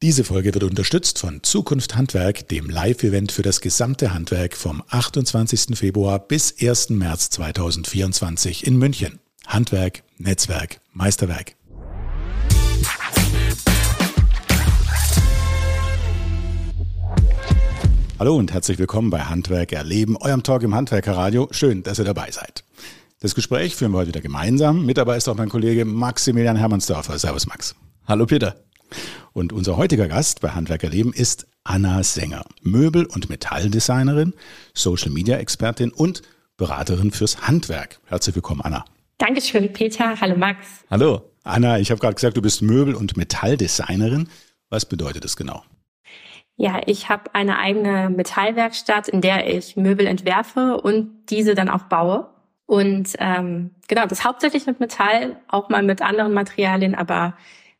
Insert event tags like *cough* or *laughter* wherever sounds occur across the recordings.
Diese Folge wird unterstützt von Zukunft Handwerk, dem Live-Event für das gesamte Handwerk vom 28. Februar bis 1. März 2024 in München. Handwerk, Netzwerk, Meisterwerk. Hallo und herzlich willkommen bei Handwerk erleben, eurem Talk im Handwerkerradio. Schön, dass ihr dabei seid. Das Gespräch führen wir heute wieder gemeinsam. Mit dabei ist auch mein Kollege Maximilian Hermannsdorfer. Servus Max. Hallo Peter. Und unser heutiger Gast bei Handwerker Leben ist Anna Sänger, Möbel- und Metalldesignerin, Social-Media-Expertin und Beraterin fürs Handwerk. Herzlich willkommen, Anna. Dankeschön, Peter. Hallo, Max. Hallo. Anna, ich habe gerade gesagt, du bist Möbel- und Metalldesignerin. Was bedeutet das genau? Ja, ich habe eine eigene Metallwerkstatt, in der ich Möbel entwerfe und diese dann auch baue. Und ähm, genau, das hauptsächlich mit Metall, auch mal mit anderen Materialien, aber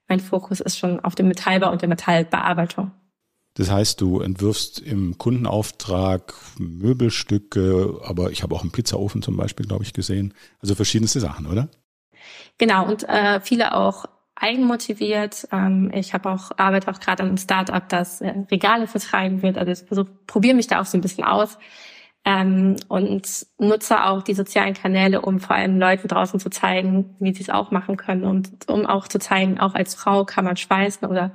mein Fokus ist schon auf dem Metallbau und der Metallbearbeitung. Das heißt, du entwirfst im Kundenauftrag Möbelstücke, aber ich habe auch einen Pizzaofen zum Beispiel, glaube ich, gesehen. Also verschiedenste Sachen, oder? Genau, und äh, viele auch eigenmotiviert. Ähm, ich habe auch arbeite auch gerade an einem Startup, das äh, Regale vertreiben wird. Also ich versuche, probiere mich da auch so ein bisschen aus ähm, und nutze auch die sozialen Kanäle, um vor allem Leuten draußen zu zeigen, wie sie es auch machen können und um auch zu zeigen, auch als Frau kann man schweißen oder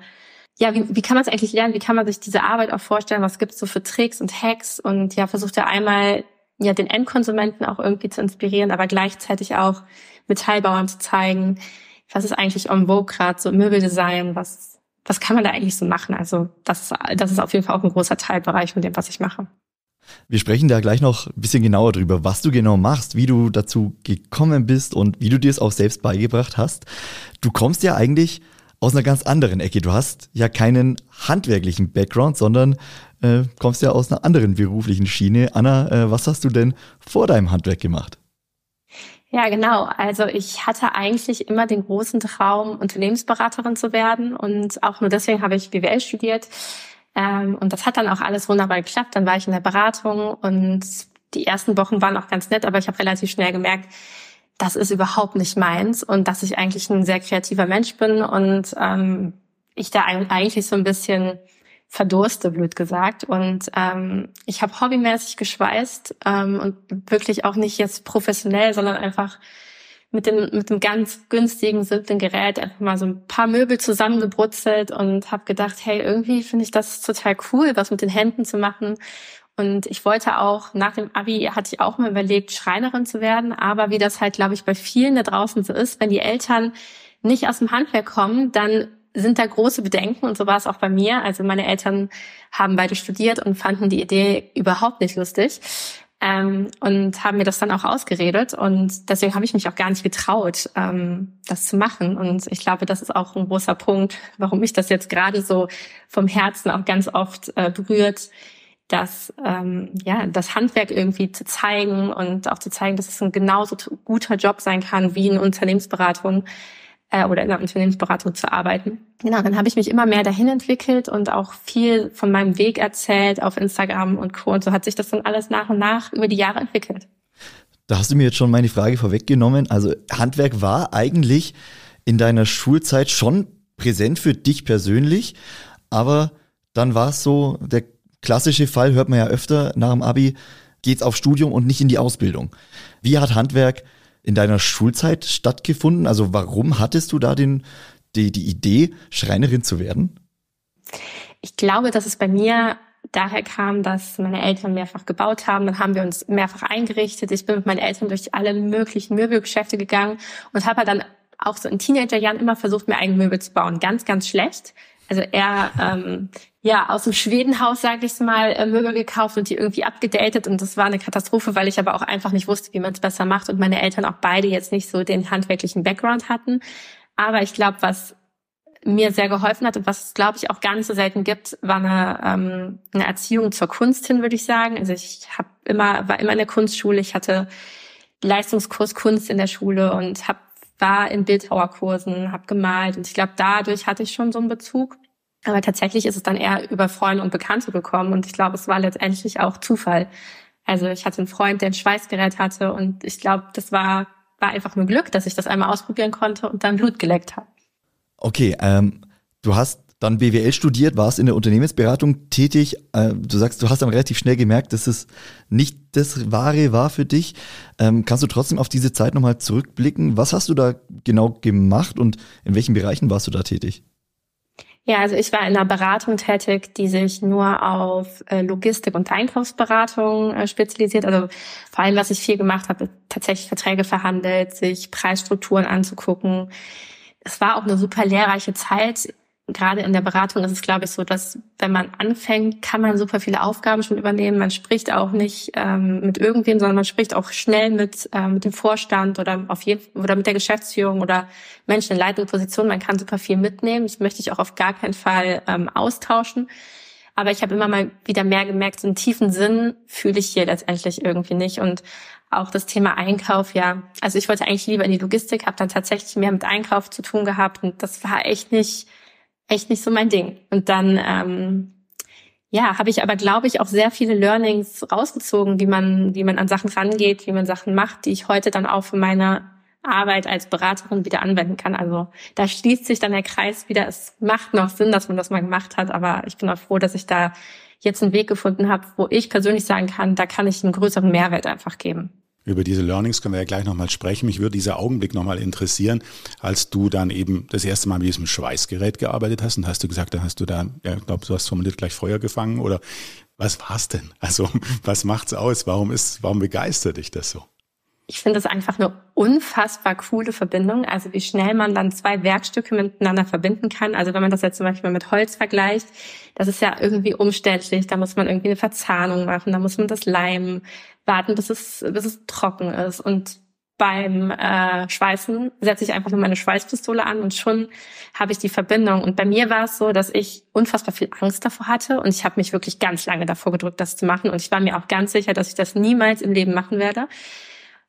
ja, wie, wie kann man es eigentlich lernen? Wie kann man sich diese Arbeit auch vorstellen? Was gibt es so für Tricks und Hacks? Und ja, versucht er einmal ja den Endkonsumenten auch irgendwie zu inspirieren, aber gleichzeitig auch Metallbauern zu zeigen, was ist eigentlich en vogue gerade, so Möbeldesign, was, was kann man da eigentlich so machen? Also das, das ist auf jeden Fall auch ein großer Teilbereich von dem, was ich mache. Wir sprechen da gleich noch ein bisschen genauer drüber, was du genau machst, wie du dazu gekommen bist und wie du dir es auch selbst beigebracht hast. Du kommst ja eigentlich aus einer ganz anderen Ecke. Du hast ja keinen handwerklichen Background, sondern äh, kommst ja aus einer anderen beruflichen Schiene. Anna, äh, was hast du denn vor deinem Handwerk gemacht? Ja, genau. Also ich hatte eigentlich immer den großen Traum, Unternehmensberaterin zu werden und auch nur deswegen habe ich BWL studiert. Ähm, und das hat dann auch alles wunderbar geklappt. Dann war ich in der Beratung und die ersten Wochen waren auch ganz nett, aber ich habe relativ schnell gemerkt, das ist überhaupt nicht meins und dass ich eigentlich ein sehr kreativer Mensch bin und ähm, ich da eigentlich so ein bisschen verdurste, blöd gesagt. Und ähm, ich habe hobbymäßig geschweißt ähm, und wirklich auch nicht jetzt professionell, sondern einfach mit dem mit dem ganz günstigen, simplen Gerät einfach mal so ein paar Möbel zusammengebrutzelt und habe gedacht, hey, irgendwie finde ich das total cool, was mit den Händen zu machen. Und ich wollte auch, nach dem Abi hatte ich auch mal überlegt, Schreinerin zu werden. Aber wie das halt, glaube ich, bei vielen da draußen so ist, wenn die Eltern nicht aus dem Handwerk kommen, dann sind da große Bedenken und so war es auch bei mir. Also meine Eltern haben beide studiert und fanden die Idee überhaupt nicht lustig ähm, und haben mir das dann auch ausgeredet. Und deswegen habe ich mich auch gar nicht getraut, ähm, das zu machen. Und ich glaube, das ist auch ein großer Punkt, warum mich das jetzt gerade so vom Herzen auch ganz oft äh, berührt, dass ähm, ja das Handwerk irgendwie zu zeigen und auch zu zeigen, dass es ein genauso guter Job sein kann wie eine Unternehmensberatung äh, oder in einer Unternehmensberatung zu arbeiten. Genau, dann habe ich mich immer mehr dahin entwickelt und auch viel von meinem Weg erzählt auf Instagram und Co. Und so hat sich das dann alles nach und nach über die Jahre entwickelt. Da hast du mir jetzt schon meine Frage vorweggenommen. Also Handwerk war eigentlich in deiner Schulzeit schon präsent für dich persönlich, aber dann war es so, der klassische Fall hört man ja öfter nach dem Abi, geht's auf Studium und nicht in die Ausbildung. Wie hat Handwerk in deiner Schulzeit stattgefunden? Also warum hattest du da den, die, die Idee, Schreinerin zu werden? Ich glaube, dass es bei mir daher kam, dass meine Eltern mehrfach gebaut haben. Dann haben wir uns mehrfach eingerichtet. Ich bin mit meinen Eltern durch alle möglichen Möbelgeschäfte gegangen und habe dann auch so in Teenagerjahren immer versucht, mir eigene Möbel zu bauen. Ganz, ganz schlecht. Also eher ähm, ja aus dem Schwedenhaus, sage ich mal, äh, Möbel gekauft und die irgendwie abgedatet und das war eine Katastrophe, weil ich aber auch einfach nicht wusste, wie man es besser macht und meine Eltern auch beide jetzt nicht so den handwerklichen Background hatten. Aber ich glaube, was mir sehr geholfen hat und was es, glaube ich, auch gar nicht so selten gibt, war eine, ähm, eine Erziehung zur Kunst hin, würde ich sagen. Also ich habe immer, war immer in der Kunstschule, ich hatte Leistungskurs Kunst in der Schule und hab, war in Bildhauerkursen, habe gemalt und ich glaube, dadurch hatte ich schon so einen Bezug. Aber tatsächlich ist es dann eher über Freunde und Bekannte gekommen und ich glaube, es war letztendlich auch Zufall. Also ich hatte einen Freund, der ein Schweißgerät hatte und ich glaube, das war, war einfach nur Glück, dass ich das einmal ausprobieren konnte und dann Blut geleckt habe. Okay, ähm, du hast dann BWL studiert, warst in der Unternehmensberatung tätig. Äh, du sagst, du hast dann relativ schnell gemerkt, dass es nicht das Wahre war für dich. Ähm, kannst du trotzdem auf diese Zeit nochmal zurückblicken? Was hast du da genau gemacht und in welchen Bereichen warst du da tätig? Ja, also ich war in einer Beratung tätig, die sich nur auf äh, Logistik und Einkaufsberatung äh, spezialisiert. Also vor allem, was ich viel gemacht habe, tatsächlich Verträge verhandelt, sich Preisstrukturen anzugucken. Es war auch eine super lehrreiche Zeit gerade in der Beratung ist es, glaube ich, so, dass wenn man anfängt, kann man super viele Aufgaben schon übernehmen. Man spricht auch nicht ähm, mit irgendwem, sondern man spricht auch schnell mit, ähm, mit dem Vorstand oder auf jeden oder mit der Geschäftsführung oder Menschen in leitenden Positionen. Man kann super viel mitnehmen. Das möchte ich auch auf gar keinen Fall ähm, austauschen. Aber ich habe immer mal wieder mehr gemerkt, so einen tiefen Sinn fühle ich hier letztendlich irgendwie nicht. Und auch das Thema Einkauf, ja. Also ich wollte eigentlich lieber in die Logistik, habe dann tatsächlich mehr mit Einkauf zu tun gehabt. Und das war echt nicht echt nicht so mein Ding. Und dann ähm, ja, habe ich aber, glaube ich, auch sehr viele Learnings rausgezogen, wie man, wie man an Sachen rangeht, wie man Sachen macht, die ich heute dann auch für meine Arbeit als Beraterin wieder anwenden kann. Also da schließt sich dann der Kreis wieder. Es macht noch Sinn, dass man das mal gemacht hat, aber ich bin auch froh, dass ich da jetzt einen Weg gefunden habe, wo ich persönlich sagen kann, da kann ich einen größeren Mehrwert einfach geben. Über diese Learnings können wir ja gleich nochmal sprechen. Mich würde dieser Augenblick nochmal interessieren, als du dann eben das erste Mal mit diesem Schweißgerät gearbeitet hast und hast du gesagt, da hast du da, ja, ich glaube, du hast formuliert gleich Feuer gefangen oder was war's denn? Also *laughs* was macht's aus? Warum ist, warum begeistert dich das so? Ich finde es einfach eine unfassbar coole Verbindung. Also wie schnell man dann zwei Werkstücke miteinander verbinden kann. Also wenn man das jetzt zum Beispiel mit Holz vergleicht, das ist ja irgendwie umständlich. Da muss man irgendwie eine Verzahnung machen, da muss man das leimen warten, bis es, bis es trocken ist. Und beim äh, Schweißen setze ich einfach nur meine Schweißpistole an und schon habe ich die Verbindung. Und bei mir war es so, dass ich unfassbar viel Angst davor hatte und ich habe mich wirklich ganz lange davor gedrückt, das zu machen. Und ich war mir auch ganz sicher, dass ich das niemals im Leben machen werde.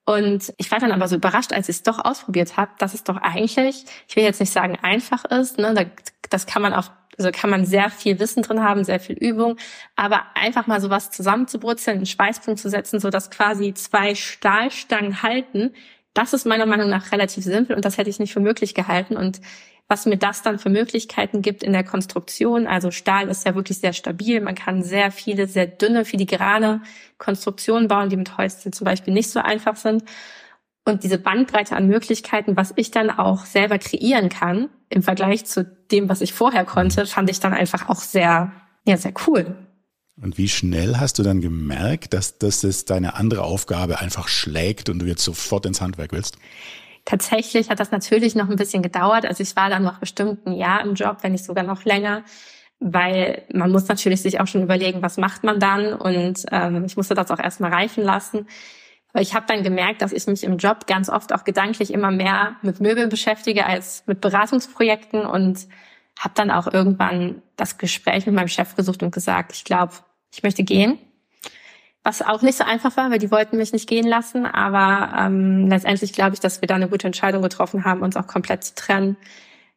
Und ich war dann aber so überrascht, als ich es doch ausprobiert habe, dass es doch eigentlich, ich will jetzt nicht sagen einfach ist, ne, das kann man auch also kann man sehr viel Wissen drin haben, sehr viel Übung, aber einfach mal sowas zusammenzubrutzeln, einen Schweißpunkt zu setzen, so dass quasi zwei Stahlstangen halten, das ist meiner Meinung nach relativ simpel und das hätte ich nicht für möglich gehalten. Und was mir das dann für Möglichkeiten gibt in der Konstruktion. Also Stahl ist ja wirklich sehr stabil. Man kann sehr viele, sehr dünne, filigrane Konstruktionen bauen, die mit Holz zum Beispiel nicht so einfach sind. Und diese Bandbreite an Möglichkeiten, was ich dann auch selber kreieren kann, im Vergleich zu dem, was ich vorher konnte, fand ich dann einfach auch sehr, ja, sehr cool. Und wie schnell hast du dann gemerkt, dass das ist deine andere Aufgabe einfach schlägt und du jetzt sofort ins Handwerk willst? Tatsächlich hat das natürlich noch ein bisschen gedauert. Also ich war dann noch bestimmt ein Jahr im Job, wenn nicht sogar noch länger, weil man muss natürlich sich auch schon überlegen, was macht man dann. Und ähm, ich musste das auch erstmal reifen lassen. Weil ich habe dann gemerkt, dass ich mich im Job ganz oft auch gedanklich immer mehr mit Möbeln beschäftige als mit Beratungsprojekten und habe dann auch irgendwann das Gespräch mit meinem Chef gesucht und gesagt, ich glaube, ich möchte gehen. Was auch nicht so einfach war, weil die wollten mich nicht gehen lassen. Aber ähm, letztendlich glaube ich, dass wir da eine gute Entscheidung getroffen haben, uns auch komplett zu trennen.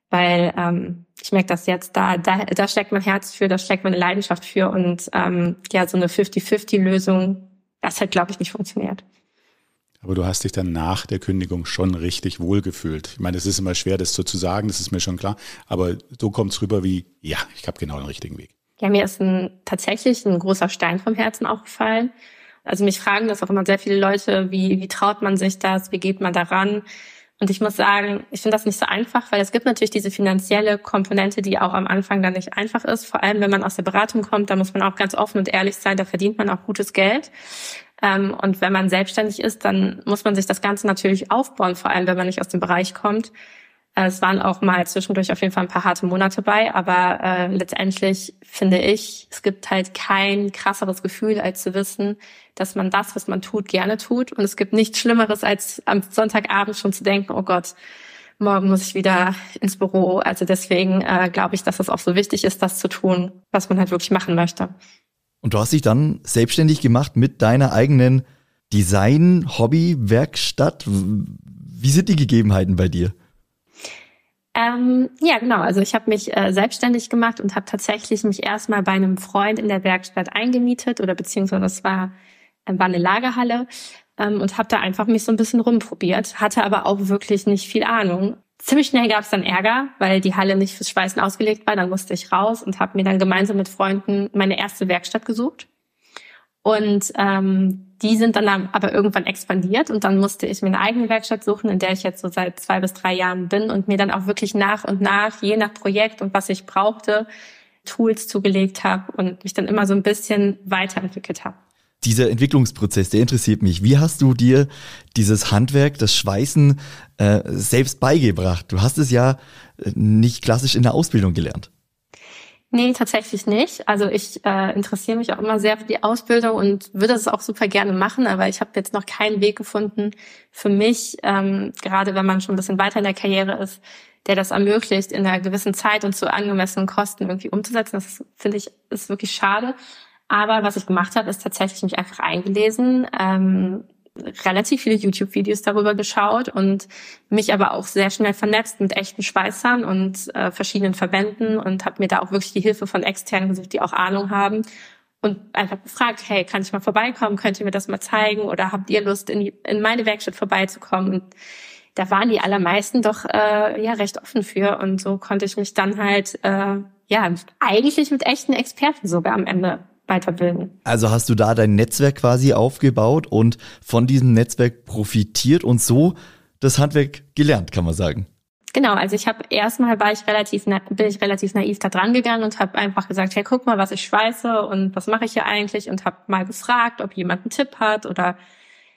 Weil ähm, ich merke das jetzt, da, da, da steckt mein Herz für, da steckt meine Leidenschaft für. Und ähm, ja, so eine 50-50-Lösung, das hat, glaube ich, nicht funktioniert. Aber du hast dich dann nach der Kündigung schon richtig wohlgefühlt. Ich meine, es ist immer schwer, das so zu sagen, das ist mir schon klar. Aber so kommt es rüber wie, ja, ich habe genau den richtigen Weg. Ja, mir ist ein, tatsächlich ein großer Stein vom Herzen aufgefallen. Also mich fragen das auch immer sehr viele Leute, wie, wie traut man sich das, wie geht man daran? Und ich muss sagen, ich finde das nicht so einfach, weil es gibt natürlich diese finanzielle Komponente, die auch am Anfang dann nicht einfach ist. Vor allem, wenn man aus der Beratung kommt, da muss man auch ganz offen und ehrlich sein, da verdient man auch gutes Geld. Ähm, und wenn man selbstständig ist, dann muss man sich das Ganze natürlich aufbauen, vor allem wenn man nicht aus dem Bereich kommt. Äh, es waren auch mal zwischendurch auf jeden Fall ein paar harte Monate bei, aber äh, letztendlich finde ich, es gibt halt kein krasseres Gefühl, als zu wissen, dass man das, was man tut, gerne tut. Und es gibt nichts Schlimmeres, als am Sonntagabend schon zu denken, oh Gott, morgen muss ich wieder ins Büro. Also deswegen äh, glaube ich, dass es auch so wichtig ist, das zu tun, was man halt wirklich machen möchte. Und du hast dich dann selbstständig gemacht mit deiner eigenen Design-Hobby-Werkstatt. Wie sind die Gegebenheiten bei dir? Ähm, ja, genau. Also ich habe mich äh, selbstständig gemacht und habe tatsächlich mich erstmal bei einem Freund in der Werkstatt eingemietet oder beziehungsweise das war, äh, war eine Lagerhalle ähm, und habe da einfach mich so ein bisschen rumprobiert, hatte aber auch wirklich nicht viel Ahnung. Ziemlich schnell gab es dann Ärger, weil die Halle nicht fürs Schweißen ausgelegt war. Dann musste ich raus und habe mir dann gemeinsam mit Freunden meine erste Werkstatt gesucht. Und ähm, die sind dann aber irgendwann expandiert und dann musste ich mir eine eigene Werkstatt suchen, in der ich jetzt so seit zwei bis drei Jahren bin und mir dann auch wirklich nach und nach, je nach Projekt und was ich brauchte, Tools zugelegt habe und mich dann immer so ein bisschen weiterentwickelt habe. Dieser Entwicklungsprozess, der interessiert mich. Wie hast du dir dieses Handwerk, das Schweißen äh, selbst beigebracht? Du hast es ja äh, nicht klassisch in der Ausbildung gelernt. Nee, tatsächlich nicht. Also ich äh, interessiere mich auch immer sehr für die Ausbildung und würde es auch super gerne machen, aber ich habe jetzt noch keinen Weg gefunden für mich, ähm, gerade wenn man schon ein bisschen weiter in der Karriere ist, der das ermöglicht, in einer gewissen Zeit und zu angemessenen Kosten irgendwie umzusetzen. Das finde ich ist wirklich schade. Aber was ich gemacht habe, ist tatsächlich mich einfach eingelesen, ähm, relativ viele YouTube-Videos darüber geschaut und mich aber auch sehr schnell vernetzt mit echten Schweißern und äh, verschiedenen Verbänden und habe mir da auch wirklich die Hilfe von externen gesucht, die auch Ahnung haben und einfach gefragt, hey, kann ich mal vorbeikommen? Könnt ihr mir das mal zeigen? Oder habt ihr Lust, in, die, in meine Werkstatt vorbeizukommen? Und da waren die allermeisten doch äh, ja recht offen für und so konnte ich mich dann halt äh, ja eigentlich mit echten Experten sogar am Ende weiterbilden. Also hast du da dein Netzwerk quasi aufgebaut und von diesem Netzwerk profitiert und so das Handwerk gelernt, kann man sagen. Genau, also ich habe erstmal war ich relativ bin ich relativ naiv da dran gegangen und habe einfach gesagt, hey, guck mal, was ich schweiße und was mache ich hier eigentlich und habe mal gefragt, ob jemand einen Tipp hat oder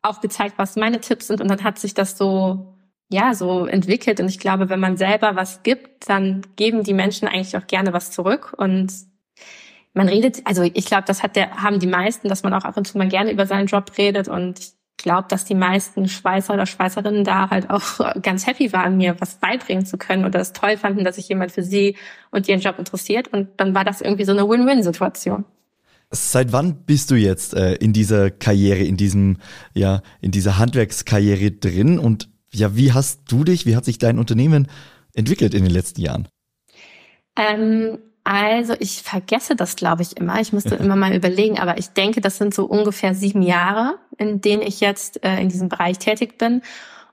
auch gezeigt, was meine Tipps sind und dann hat sich das so ja, so entwickelt und ich glaube, wenn man selber was gibt, dann geben die Menschen eigentlich auch gerne was zurück und man redet, also ich glaube, das hat der, haben die meisten, dass man auch ab und zu mal gerne über seinen Job redet und ich glaube, dass die meisten Schweißer oder Schweißerinnen da halt auch *laughs* ganz happy waren, mir was beibringen zu können oder es toll fanden, dass sich jemand für sie und ihren Job interessiert und dann war das irgendwie so eine Win-Win-Situation. Seit wann bist du jetzt äh, in dieser Karriere, in diesem, ja, in dieser Handwerkskarriere drin und ja, wie hast du dich, wie hat sich dein Unternehmen entwickelt in den letzten Jahren? Ähm, also ich vergesse das, glaube ich, immer. Ich müsste immer mal überlegen, aber ich denke, das sind so ungefähr sieben Jahre, in denen ich jetzt äh, in diesem Bereich tätig bin.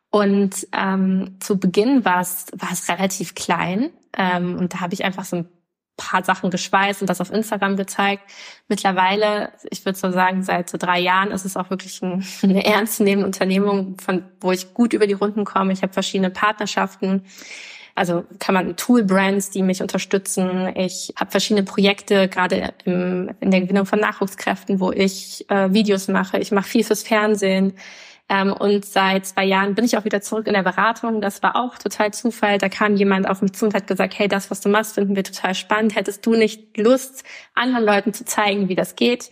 Und ähm, zu Beginn war es war es relativ klein ähm, und da habe ich einfach so ein paar Sachen geschweißt und das auf Instagram gezeigt. Mittlerweile, ich würde so sagen, seit so drei Jahren ist es auch wirklich ein, *laughs* eine ernstzunehmende Unternehmung, von wo ich gut über die Runden komme. Ich habe verschiedene Partnerschaften also kann man Tool-Brands, die mich unterstützen. Ich habe verschiedene Projekte, gerade im, in der Gewinnung von Nachwuchskräften, wo ich äh, Videos mache. Ich mache viel fürs Fernsehen. Ähm, und seit zwei Jahren bin ich auch wieder zurück in der Beratung. Das war auch total Zufall. Da kam jemand auf mich zu und hat gesagt, hey, das, was du machst, finden wir total spannend. Hättest du nicht Lust, anderen Leuten zu zeigen, wie das geht?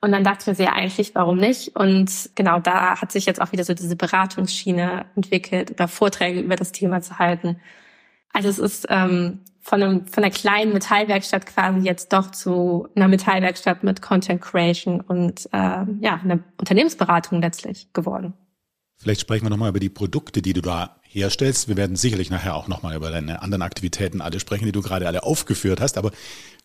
Und dann dachte ich mir sehr eigentlich, warum nicht? Und genau da hat sich jetzt auch wieder so diese Beratungsschiene entwickelt oder Vorträge über das Thema zu halten. Also es ist ähm, von, einem, von einer kleinen Metallwerkstatt quasi jetzt doch zu einer Metallwerkstatt mit Content Creation und äh, ja, einer Unternehmensberatung letztlich geworden. Vielleicht sprechen wir nochmal über die Produkte, die du da herstellst. Wir werden sicherlich nachher auch nochmal über deine anderen Aktivitäten alle sprechen, die du gerade alle aufgeführt hast. Aber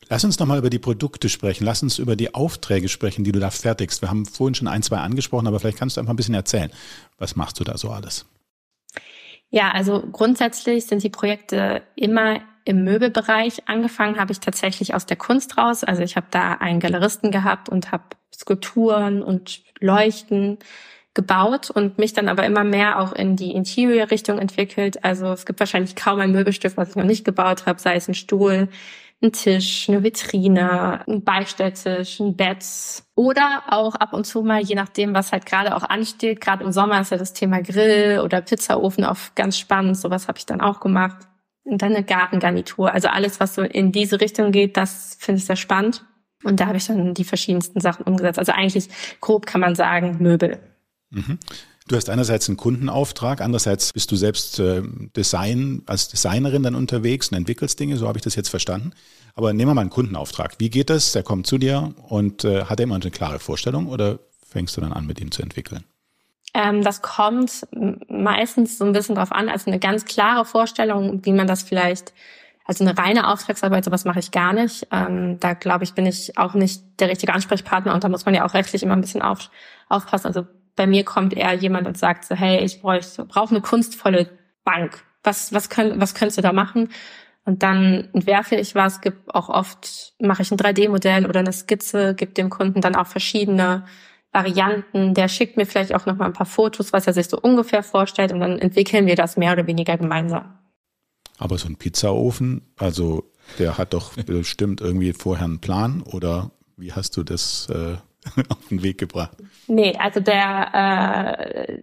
lass uns nochmal über die Produkte sprechen. Lass uns über die Aufträge sprechen, die du da fertigst. Wir haben vorhin schon ein, zwei angesprochen, aber vielleicht kannst du einfach ein bisschen erzählen. Was machst du da so alles? Ja, also grundsätzlich sind die Projekte immer im Möbelbereich. Angefangen habe ich tatsächlich aus der Kunst raus. Also ich habe da einen Galeristen gehabt und habe Skulpturen und Leuchten gebaut und mich dann aber immer mehr auch in die Interior-Richtung entwickelt. Also es gibt wahrscheinlich kaum ein Möbelstück, was ich noch nicht gebaut habe, sei es ein Stuhl, ein Tisch, eine Vitrine, ein Beistelltisch, ein Bett oder auch ab und zu mal, je nachdem, was halt gerade auch ansteht. Gerade im Sommer ist ja das Thema Grill oder Pizzaofen auch ganz spannend. Sowas habe ich dann auch gemacht. Und dann eine Gartengarnitur. Also alles, was so in diese Richtung geht, das finde ich sehr spannend. Und da habe ich dann die verschiedensten Sachen umgesetzt. Also eigentlich grob kann man sagen Möbel. Mhm. Du hast einerseits einen Kundenauftrag, andererseits bist du selbst äh, Design, als Designerin dann unterwegs und entwickelst Dinge, so habe ich das jetzt verstanden. Aber nehmen wir mal einen Kundenauftrag. Wie geht das? Der kommt zu dir und äh, hat er immer eine klare Vorstellung oder fängst du dann an, mit ihm zu entwickeln? Ähm, das kommt meistens so ein bisschen drauf an, also eine ganz klare Vorstellung, wie man das vielleicht, also eine reine Auftragsarbeit, sowas mache ich gar nicht. Ähm, da glaube ich, bin ich auch nicht der richtige Ansprechpartner und da muss man ja auch rechtlich immer ein bisschen auf, aufpassen. Also bei mir kommt eher jemand und sagt so, hey, ich brauche brauch eine kunstvolle Bank was, was, können, was könntest du da machen? Und dann entwerfe ich was, gibt auch oft, mache ich ein 3D-Modell oder eine Skizze, gibt dem Kunden dann auch verschiedene Varianten. Der schickt mir vielleicht auch noch mal ein paar Fotos, was er sich so ungefähr vorstellt und dann entwickeln wir das mehr oder weniger gemeinsam. Aber so ein Pizzaofen, also der hat doch bestimmt irgendwie vorher einen Plan oder wie hast du das äh, *laughs* auf den Weg gebracht? Nee, also der, äh,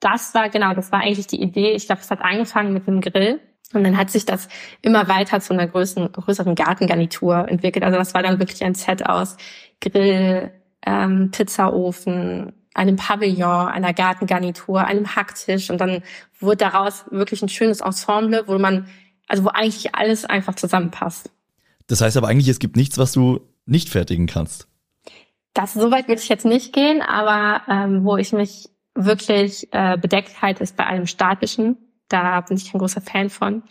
das war genau, das war eigentlich die Idee. Ich glaube, es hat angefangen mit einem Grill. Und dann hat sich das immer weiter zu einer größeren, größeren Gartengarnitur entwickelt. Also das war dann wirklich ein Set aus Grill, ähm, Pizzaofen, einem Pavillon, einer Gartengarnitur, einem Hacktisch. Und dann wurde daraus wirklich ein schönes Ensemble, wo man, also wo eigentlich alles einfach zusammenpasst. Das heißt aber eigentlich, es gibt nichts, was du nicht fertigen kannst. Das so weit würde ich jetzt nicht gehen, aber ähm, wo ich mich wirklich äh, bedeckt halte, ist bei einem statischen da bin ich kein großer Fan von.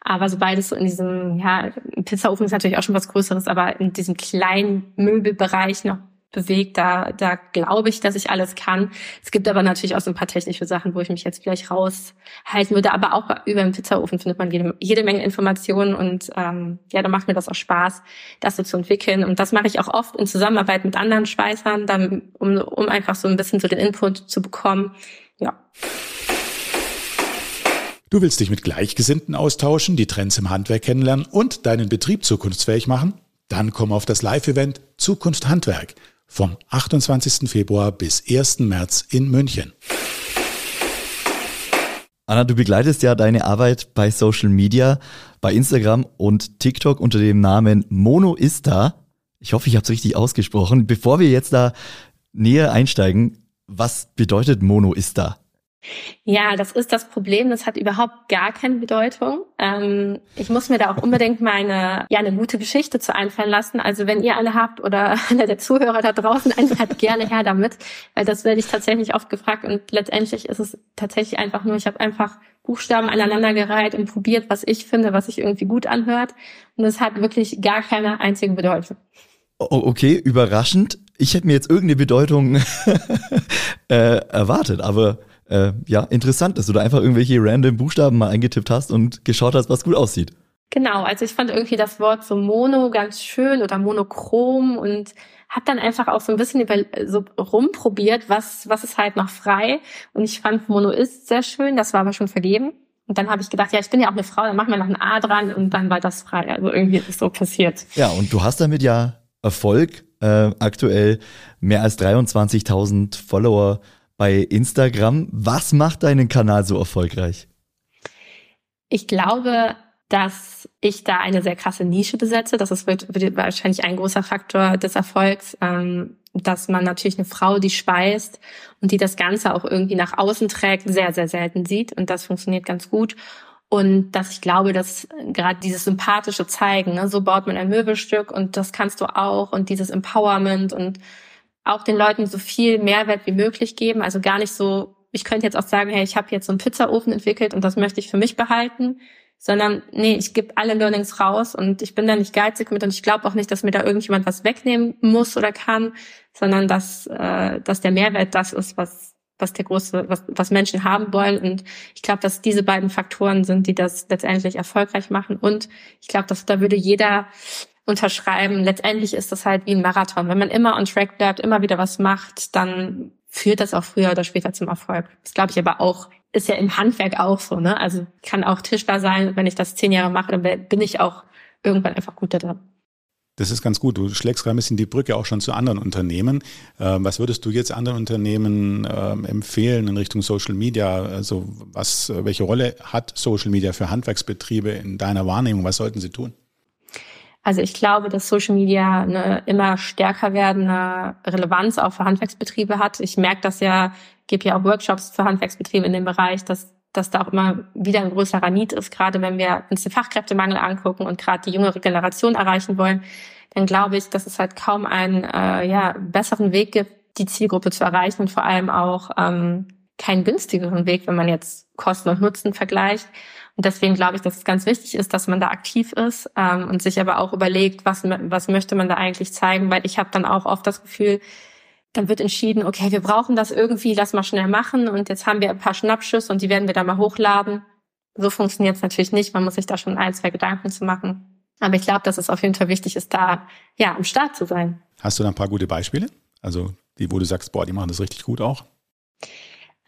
Aber sobald es so in diesem, ja, Pizzaofen ist natürlich auch schon was Größeres, aber in diesem kleinen Möbelbereich noch bewegt, da, da glaube ich, dass ich alles kann. Es gibt aber natürlich auch so ein paar technische Sachen, wo ich mich jetzt vielleicht raushalten würde. Aber auch über den Pizzaofen findet man jede, jede Menge Informationen und ähm, ja, da macht mir das auch Spaß, das so zu entwickeln. Und das mache ich auch oft in Zusammenarbeit mit anderen Schweißern, dann, um, um einfach so ein bisschen so den Input zu bekommen. Ja. Du willst dich mit Gleichgesinnten austauschen, die Trends im Handwerk kennenlernen und deinen Betrieb zukunftsfähig machen? Dann komm auf das Live-Event Zukunft Handwerk vom 28. Februar bis 1. März in München. Anna, du begleitest ja deine Arbeit bei Social Media, bei Instagram und TikTok unter dem Namen Monoista. Ich hoffe, ich habe es richtig ausgesprochen. Bevor wir jetzt da näher einsteigen, was bedeutet Monoista? Ja, das ist das Problem. Das hat überhaupt gar keine Bedeutung. Ähm, ich muss mir da auch unbedingt meine, ja, eine gute Geschichte zu einfallen lassen. Also wenn ihr eine habt oder *laughs* einer der Zuhörer da draußen eine hat, gerne her damit, weil das werde ich tatsächlich oft gefragt und letztendlich ist es tatsächlich einfach nur, ich habe einfach Buchstaben aneinandergereiht und probiert, was ich finde, was sich irgendwie gut anhört. Und es hat wirklich gar keine einzige Bedeutung. Okay, überraschend. Ich hätte mir jetzt irgendeine Bedeutung *laughs* äh, erwartet, aber äh, ja, interessant, du da einfach irgendwelche random Buchstaben mal eingetippt hast und geschaut hast, was gut aussieht. Genau, also ich fand irgendwie das Wort so mono ganz schön oder monochrom und habe dann einfach auch so ein bisschen über, so rumprobiert, was, was ist halt noch frei. Und ich fand Monoist sehr schön, das war aber schon vergeben. Und dann habe ich gedacht, ja, ich bin ja auch eine Frau, dann machen wir noch ein A dran und dann war das frei. Also irgendwie ist es so passiert. Ja, und du hast damit ja Erfolg, äh, aktuell mehr als 23.000 Follower bei Instagram. Was macht deinen Kanal so erfolgreich? Ich glaube, dass ich da eine sehr krasse Nische besetze. Das ist wahrscheinlich ein großer Faktor des Erfolgs, ähm, dass man natürlich eine Frau, die speist und die das Ganze auch irgendwie nach außen trägt, sehr, sehr selten sieht. Und das funktioniert ganz gut. Und dass ich glaube, dass gerade dieses sympathische Zeigen, ne, so baut man ein Möbelstück und das kannst du auch und dieses Empowerment und auch den Leuten so viel Mehrwert wie möglich geben. Also gar nicht so, ich könnte jetzt auch sagen, hey, ich habe jetzt so einen Pizzaofen entwickelt und das möchte ich für mich behalten, sondern nee, ich gebe alle Learnings raus und ich bin da nicht geizig mit und ich glaube auch nicht, dass mir da irgendjemand was wegnehmen muss oder kann, sondern dass, äh, dass der Mehrwert das ist, was was der große, was, was Menschen haben wollen. Und ich glaube, dass diese beiden Faktoren sind, die das letztendlich erfolgreich machen. Und ich glaube, dass da würde jeder unterschreiben. Letztendlich ist das halt wie ein Marathon. Wenn man immer on track bleibt, immer wieder was macht, dann führt das auch früher oder später zum Erfolg. Das glaube ich aber auch, ist ja im Handwerk auch so, ne? Also kann auch Tischler sein, wenn ich das zehn Jahre mache, dann bin ich auch irgendwann einfach gut da. Das ist ganz gut. Du schlägst gerade ein bisschen die Brücke auch schon zu anderen Unternehmen. Ähm, was würdest du jetzt anderen Unternehmen ähm, empfehlen in Richtung Social Media? Also was, welche Rolle hat Social Media für Handwerksbetriebe in deiner Wahrnehmung? Was sollten sie tun? Also ich glaube, dass Social Media eine immer stärker werdende Relevanz auch für Handwerksbetriebe hat. Ich merke das ja, gebe ja auch Workshops für Handwerksbetriebe in dem Bereich, dass, dass da auch immer wieder ein größerer Need ist, gerade wenn wir uns den Fachkräftemangel angucken und gerade die jüngere Generation erreichen wollen, dann glaube ich, dass es halt kaum einen äh, ja, besseren Weg gibt, die Zielgruppe zu erreichen und vor allem auch ähm, keinen günstigeren Weg, wenn man jetzt Kosten und Nutzen vergleicht. Und deswegen glaube ich, dass es ganz wichtig ist, dass man da aktiv ist ähm, und sich aber auch überlegt, was, was möchte man da eigentlich zeigen, weil ich habe dann auch oft das Gefühl, dann wird entschieden, okay, wir brauchen das irgendwie, lass mal schnell machen und jetzt haben wir ein paar Schnappschüsse und die werden wir da mal hochladen. So funktioniert es natürlich nicht. Man muss sich da schon ein, zwei Gedanken zu machen. Aber ich glaube, dass es auf jeden Fall wichtig ist, da ja am Start zu sein. Hast du da ein paar gute Beispiele? Also die, wo du sagst, boah, die machen das richtig gut auch?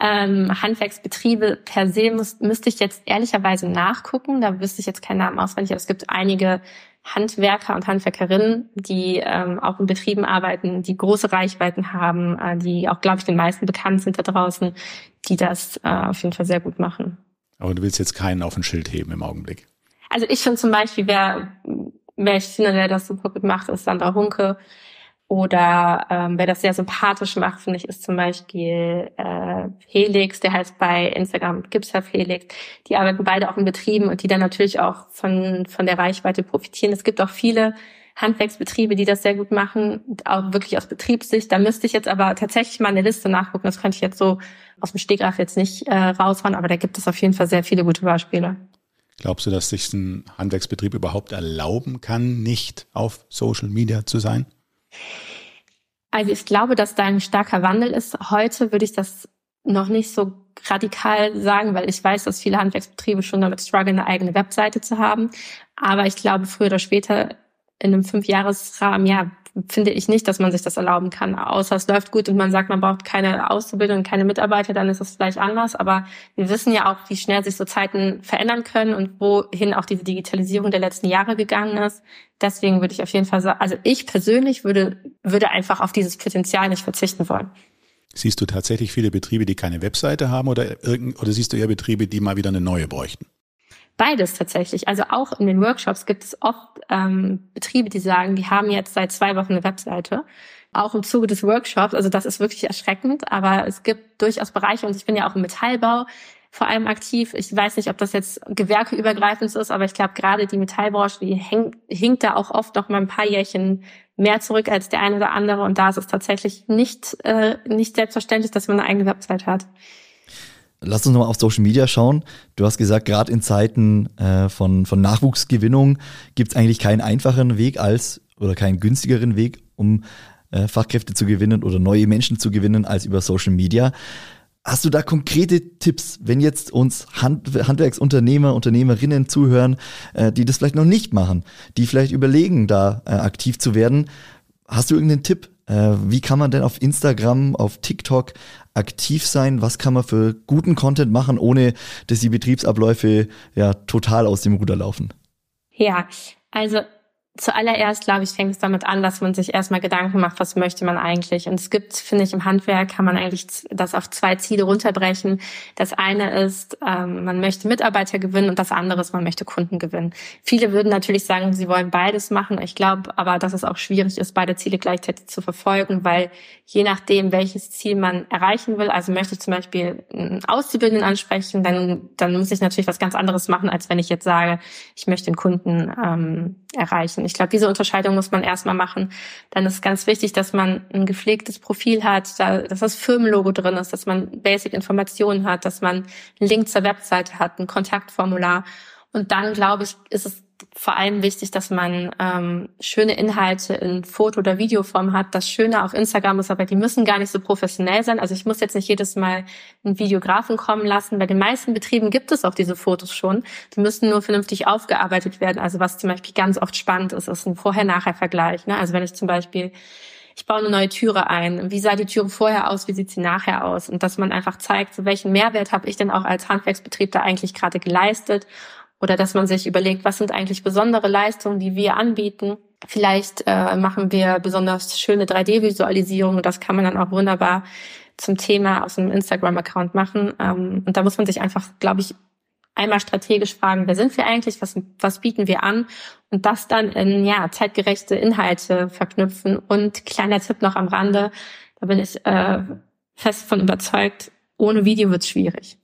Ähm, Handwerksbetriebe per se muss, müsste ich jetzt ehrlicherweise nachgucken. Da wüsste ich jetzt keinen Namen auswendig, aber es gibt einige Handwerker und Handwerkerinnen, die ähm, auch in Betrieben arbeiten, die große Reichweiten haben, äh, die auch, glaube ich, den meisten bekannt sind da draußen, die das äh, auf jeden Fall sehr gut machen. Aber du willst jetzt keinen auf ein Schild heben im Augenblick. Also ich finde zum Beispiel, wer, wer ich finde, der das super gut macht, ist Sandra Hunke. Oder ähm, wer das sehr sympathisch macht, finde ich, ist zum Beispiel äh, Helix, der heißt bei Instagram Gipser Felix. Die arbeiten beide auch in Betrieben und die dann natürlich auch von, von der Reichweite profitieren. Es gibt auch viele Handwerksbetriebe, die das sehr gut machen, auch wirklich aus Betriebssicht. Da müsste ich jetzt aber tatsächlich mal eine Liste nachgucken. Das könnte ich jetzt so aus dem Stegreif jetzt nicht äh, raushauen, aber da gibt es auf jeden Fall sehr viele gute Beispiele. Glaubst du, dass sich ein Handwerksbetrieb überhaupt erlauben kann, nicht auf Social Media zu sein? Also ich glaube, dass da ein starker Wandel ist. Heute würde ich das noch nicht so radikal sagen, weil ich weiß, dass viele Handwerksbetriebe schon damit strugglen, eine eigene Webseite zu haben. Aber ich glaube, früher oder später in einem Fünfjahresrahmen, ja, finde ich nicht, dass man sich das erlauben kann. Außer es läuft gut und man sagt, man braucht keine Auszubildung, keine Mitarbeiter, dann ist es vielleicht anders. Aber wir wissen ja auch, wie schnell sich so Zeiten verändern können und wohin auch diese Digitalisierung der letzten Jahre gegangen ist. Deswegen würde ich auf jeden Fall sagen, also ich persönlich würde, würde einfach auf dieses Potenzial nicht verzichten wollen. Siehst du tatsächlich viele Betriebe, die keine Webseite haben oder, oder siehst du eher Betriebe, die mal wieder eine neue bräuchten? Beides tatsächlich. Also auch in den Workshops gibt es oft ähm, Betriebe, die sagen, die haben jetzt seit zwei Wochen eine Webseite. Auch im Zuge des Workshops. Also das ist wirklich erschreckend. Aber es gibt durchaus Bereiche, und ich bin ja auch im Metallbau vor allem aktiv. Ich weiß nicht, ob das jetzt gewerkeübergreifend ist, aber ich glaube, gerade die Metallbranche, die hängt, hinkt da auch oft noch mal ein paar Jährchen mehr zurück als der eine oder andere. Und da ist es tatsächlich nicht, äh, nicht selbstverständlich, dass man eine eigene Website hat. Lass uns nochmal auf Social Media schauen. Du hast gesagt, gerade in Zeiten äh, von, von Nachwuchsgewinnung gibt es eigentlich keinen einfacheren Weg als oder keinen günstigeren Weg, um äh, Fachkräfte zu gewinnen oder neue Menschen zu gewinnen als über Social Media. Hast du da konkrete Tipps, wenn jetzt uns Hand, Handwerksunternehmer, Unternehmerinnen zuhören, äh, die das vielleicht noch nicht machen, die vielleicht überlegen, da äh, aktiv zu werden? Hast du irgendeinen Tipp? Äh, wie kann man denn auf Instagram, auf TikTok aktiv sein? Was kann man für guten Content machen, ohne dass die Betriebsabläufe ja total aus dem Ruder laufen? Ja, also zuallererst, glaube ich, fängt es damit an, dass man sich erstmal Gedanken macht, was möchte man eigentlich. Und es gibt, finde ich, im Handwerk kann man eigentlich das auf zwei Ziele runterbrechen. Das eine ist, ähm, man möchte Mitarbeiter gewinnen und das andere ist, man möchte Kunden gewinnen. Viele würden natürlich sagen, sie wollen beides machen. Ich glaube aber, dass es auch schwierig ist, beide Ziele gleichzeitig zu verfolgen, weil je nachdem, welches Ziel man erreichen will, also möchte ich zum Beispiel einen Auszubildenden ansprechen, dann, dann muss ich natürlich was ganz anderes machen, als wenn ich jetzt sage, ich möchte einen Kunden ähm, erreichen. Ich glaube, diese Unterscheidung muss man erstmal machen. Dann ist ganz wichtig, dass man ein gepflegtes Profil hat, dass das Firmenlogo drin ist, dass man Basic-Informationen hat, dass man einen Link zur Webseite hat, ein Kontaktformular. Und dann, glaube ich, ist es vor allem wichtig, dass man ähm, schöne Inhalte in Foto- oder Videoform hat. Das Schöne auf Instagram ist aber, die müssen gar nicht so professionell sein. Also ich muss jetzt nicht jedes Mal einen Videografen kommen lassen. Bei den meisten Betrieben gibt es auch diese Fotos schon. Die müssen nur vernünftig aufgearbeitet werden. Also was zum Beispiel ganz oft spannend ist, ist ein Vorher-Nachher-Vergleich. Ne? Also wenn ich zum Beispiel ich baue eine neue Türe ein. Wie sah die Türe vorher aus? Wie sieht sie nachher aus? Und dass man einfach zeigt, so welchen Mehrwert habe ich denn auch als Handwerksbetrieb da eigentlich gerade geleistet oder dass man sich überlegt, was sind eigentlich besondere Leistungen, die wir anbieten. Vielleicht äh, machen wir besonders schöne 3D-Visualisierungen. Das kann man dann auch wunderbar zum Thema aus einem Instagram-Account machen. Ähm, und da muss man sich einfach, glaube ich, einmal strategisch fragen, wer sind wir eigentlich, was, was bieten wir an und das dann in ja, zeitgerechte Inhalte verknüpfen. Und kleiner Tipp noch am Rande, da bin ich äh, fest von überzeugt, ohne Video wird es schwierig.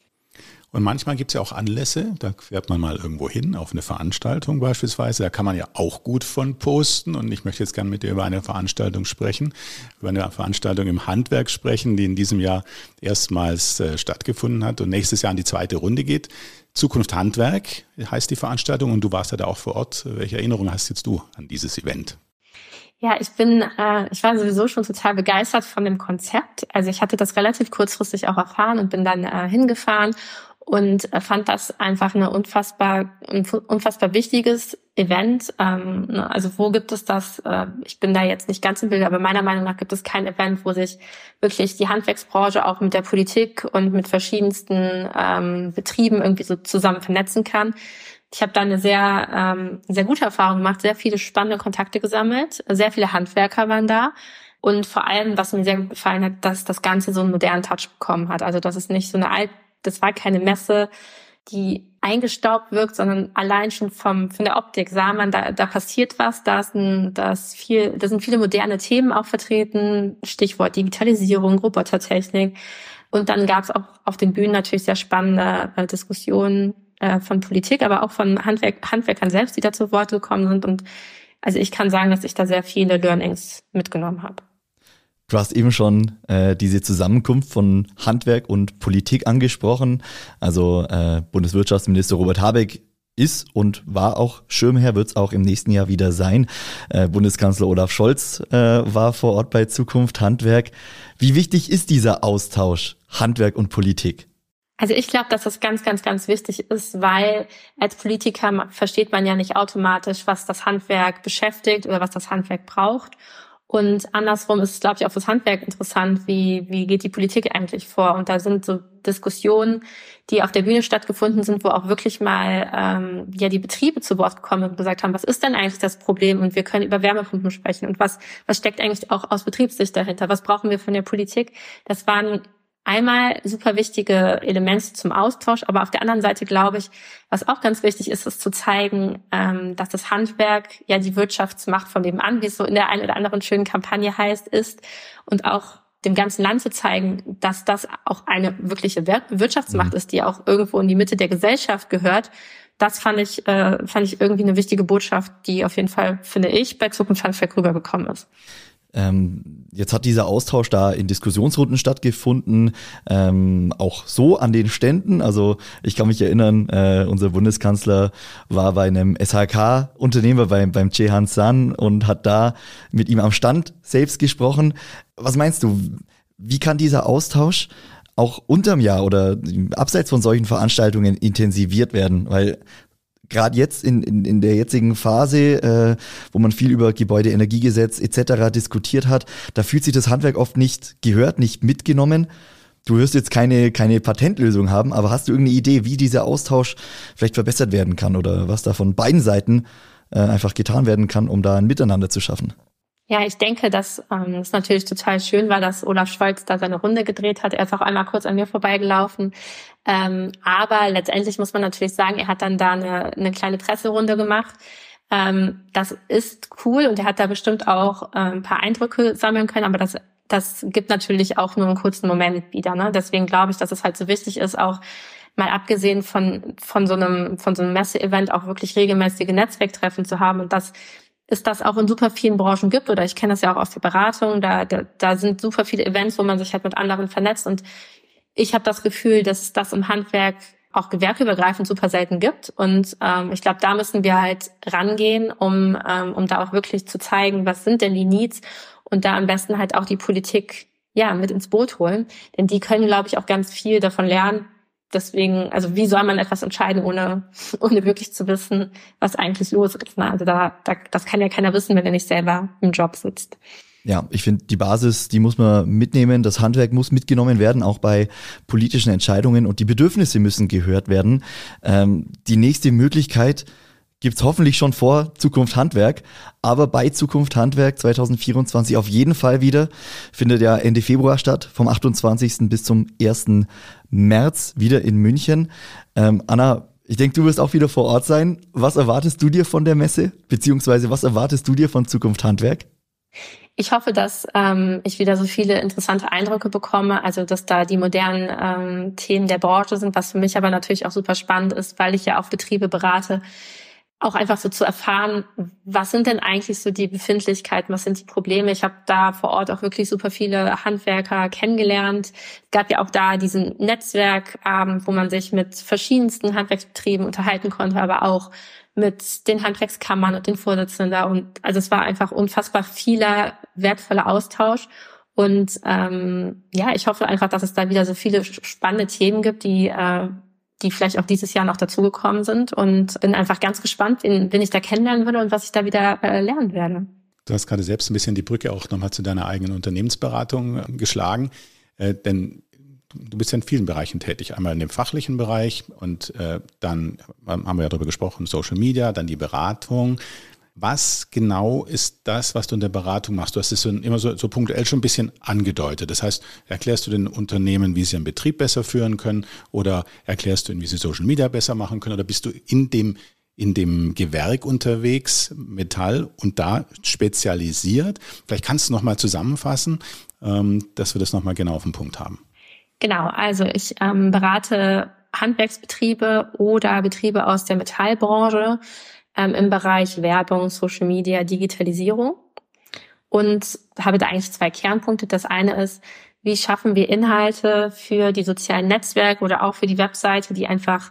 Und manchmal gibt es ja auch Anlässe, da fährt man mal irgendwo hin, auf eine Veranstaltung beispielsweise. Da kann man ja auch gut von posten. Und ich möchte jetzt gerne mit dir über eine Veranstaltung sprechen, über eine Veranstaltung im Handwerk sprechen, die in diesem Jahr erstmals äh, stattgefunden hat und nächstes Jahr in die zweite Runde geht. Zukunft Handwerk heißt die Veranstaltung und du warst ja da auch vor Ort. Welche Erinnerung hast jetzt du an dieses Event? Ja, ich bin, äh, ich war sowieso schon total begeistert von dem Konzept. Also ich hatte das relativ kurzfristig auch erfahren und bin dann äh, hingefahren und fand das einfach eine unfassbar, ein unfassbar wichtiges Event. Ähm, ne, also wo gibt es das? Äh, ich bin da jetzt nicht ganz im Bild, aber meiner Meinung nach gibt es kein Event, wo sich wirklich die Handwerksbranche auch mit der Politik und mit verschiedensten ähm, Betrieben irgendwie so zusammen vernetzen kann. Ich habe da eine sehr, ähm, sehr gute Erfahrung gemacht, sehr viele spannende Kontakte gesammelt, sehr viele Handwerker waren da. Und vor allem, was mir sehr gut gefallen hat, dass das Ganze so einen modernen Touch bekommen hat. Also dass es nicht so eine alt das war keine Messe, die eingestaubt wirkt, sondern allein schon vom, von der Optik sah man, da, da passiert was, da, ist ein, da, ist viel, da sind viele moderne Themen auch vertreten, Stichwort Digitalisierung, Robotertechnik. Und dann gab es auch auf den Bühnen natürlich sehr spannende äh, Diskussionen äh, von Politik, aber auch von Handwerk, Handwerkern selbst, die da zu Wort gekommen sind. Und also ich kann sagen, dass ich da sehr viele Learnings mitgenommen habe. Du hast eben schon äh, diese Zusammenkunft von Handwerk und Politik angesprochen. Also äh, Bundeswirtschaftsminister Robert Habeck ist und war auch Schirmherr, wird es auch im nächsten Jahr wieder sein. Äh, Bundeskanzler Olaf Scholz äh, war vor Ort bei Zukunft Handwerk. Wie wichtig ist dieser Austausch Handwerk und Politik? Also ich glaube, dass das ganz, ganz, ganz wichtig ist, weil als Politiker versteht man ja nicht automatisch, was das Handwerk beschäftigt oder was das Handwerk braucht. Und andersrum ist, glaube ich, auch fürs Handwerk interessant, wie, wie geht die Politik eigentlich vor? Und da sind so Diskussionen, die auf der Bühne stattgefunden sind, wo auch wirklich mal ähm, ja die Betriebe zu Wort gekommen und gesagt haben, was ist denn eigentlich das Problem? Und wir können über Wärmepumpen sprechen. Und was, was steckt eigentlich auch aus Betriebssicht dahinter? Was brauchen wir von der Politik? Das waren einmal super wichtige Elemente zum Austausch, aber auf der anderen Seite glaube ich, was auch ganz wichtig ist, ist zu zeigen, ähm, dass das Handwerk ja die Wirtschaftsmacht von nebenan, wie es so in der einen oder anderen schönen Kampagne heißt, ist und auch dem ganzen Land zu zeigen, dass das auch eine wirkliche Wirtschaftsmacht mhm. ist, die auch irgendwo in die Mitte der Gesellschaft gehört. Das fand ich, äh, fand ich irgendwie eine wichtige Botschaft, die auf jeden Fall, finde ich, bei Zukunft Handwerk rübergekommen ist. Ähm, jetzt hat dieser Austausch da in Diskussionsrunden stattgefunden, ähm, auch so an den Ständen. Also ich kann mich erinnern, äh, unser Bundeskanzler war bei einem SHK-Unternehmer beim, beim Chehan San und hat da mit ihm am Stand selbst gesprochen. Was meinst du, wie kann dieser Austausch auch unterm Jahr oder abseits von solchen Veranstaltungen intensiviert werden? Weil gerade jetzt in, in, in der jetzigen Phase, äh, wo man viel über Gebäudeenergiegesetz etc. diskutiert hat, da fühlt sich das Handwerk oft nicht gehört, nicht mitgenommen. Du wirst jetzt keine, keine Patentlösung haben, aber hast du irgendeine Idee, wie dieser Austausch vielleicht verbessert werden kann oder was da von beiden Seiten äh, einfach getan werden kann, um da ein Miteinander zu schaffen? Ja, ich denke, dass ähm, es natürlich total schön war, dass Olaf Scholz da seine Runde gedreht hat. Er ist auch einmal kurz an mir vorbeigelaufen. Ähm, aber letztendlich muss man natürlich sagen, er hat dann da eine, eine kleine Presserunde gemacht. Ähm, das ist cool und er hat da bestimmt auch äh, ein paar Eindrücke sammeln können, aber das, das gibt natürlich auch nur einen kurzen Moment wieder. Ne? Deswegen glaube ich, dass es halt so wichtig ist, auch mal abgesehen von, von so einem, von so einem Messe-Event auch wirklich regelmäßige Netzwerktreffen zu haben und das ist das auch in super vielen Branchen gibt oder ich kenne das ja auch aus der Beratung, da, da, da sind super viele Events, wo man sich halt mit anderen vernetzt und ich habe das Gefühl, dass das im Handwerk auch gewerkübergreifend super selten gibt. Und ähm, ich glaube, da müssen wir halt rangehen, um, ähm, um da auch wirklich zu zeigen, was sind denn die Needs und da am besten halt auch die Politik ja mit ins Boot holen. Denn die können, glaube ich, auch ganz viel davon lernen. Deswegen, also wie soll man etwas entscheiden, ohne, *laughs* ohne wirklich zu wissen, was eigentlich los ist? Ne? Also da, da, das kann ja keiner wissen, wenn er nicht selber im Job sitzt. Ja, ich finde, die Basis, die muss man mitnehmen. Das Handwerk muss mitgenommen werden, auch bei politischen Entscheidungen und die Bedürfnisse müssen gehört werden. Ähm, die nächste Möglichkeit gibt's hoffentlich schon vor Zukunft Handwerk, aber bei Zukunft Handwerk 2024 auf jeden Fall wieder. Findet ja Ende Februar statt, vom 28. bis zum 1. März wieder in München. Ähm, Anna, ich denke, du wirst auch wieder vor Ort sein. Was erwartest du dir von der Messe? Beziehungsweise was erwartest du dir von Zukunft Handwerk? Ich hoffe, dass ähm, ich wieder so viele interessante Eindrücke bekomme, also dass da die modernen ähm, Themen der Branche sind, was für mich aber natürlich auch super spannend ist, weil ich ja auch Betriebe berate, auch einfach so zu erfahren, was sind denn eigentlich so die Befindlichkeiten, was sind die Probleme. Ich habe da vor Ort auch wirklich super viele Handwerker kennengelernt. Es gab ja auch da diesen Netzwerkabend, wo man sich mit verschiedensten Handwerksbetrieben unterhalten konnte, aber auch mit den Handwerkskammern und den Vorsitzenden da. Und also es war einfach unfassbar vieler wertvoller Austausch. Und ähm, ja, ich hoffe einfach, dass es da wieder so viele spannende Themen gibt, die, äh, die vielleicht auch dieses Jahr noch dazugekommen sind und bin einfach ganz gespannt, wen, wen ich da kennenlernen würde und was ich da wieder äh, lernen werde. Du hast gerade selbst ein bisschen die Brücke auch nochmal zu deiner eigenen Unternehmensberatung äh, geschlagen, äh, denn du bist ja in vielen Bereichen tätig. Einmal in dem fachlichen Bereich und dann haben wir ja darüber gesprochen, Social Media, dann die Beratung. Was genau ist das, was du in der Beratung machst? Du hast es immer so, so punktuell schon ein bisschen angedeutet. Das heißt, erklärst du den Unternehmen, wie sie ihren Betrieb besser führen können oder erklärst du ihnen, wie sie Social Media besser machen können oder bist du in dem in dem Gewerk unterwegs, Metall und da spezialisiert. Vielleicht kannst du noch mal zusammenfassen, ähm, dass wir das noch mal genau auf den Punkt haben. Genau, also ich ähm, berate Handwerksbetriebe oder Betriebe aus der Metallbranche ähm, im Bereich Werbung, Social Media, Digitalisierung und habe da eigentlich zwei Kernpunkte. Das eine ist, wie schaffen wir Inhalte für die sozialen Netzwerke oder auch für die Webseite, die einfach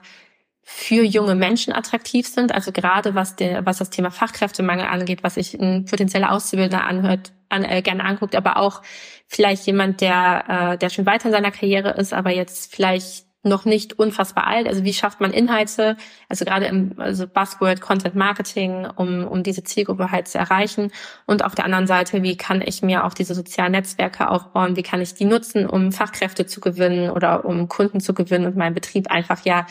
für junge Menschen attraktiv sind. Also gerade was, der, was das Thema Fachkräftemangel angeht, was sich ein potenzieller Auszubildender anhört, an, äh, gerne anguckt, aber auch vielleicht jemand, der, äh, der schon weiter in seiner Karriere ist, aber jetzt vielleicht noch nicht unfassbar alt. Also wie schafft man Inhalte, also gerade im also Buzzword Content Marketing, um, um diese Zielgruppe halt zu erreichen. Und auf der anderen Seite, wie kann ich mir auch diese sozialen Netzwerke aufbauen? Wie kann ich die nutzen, um Fachkräfte zu gewinnen oder um Kunden zu gewinnen und meinen Betrieb einfach ja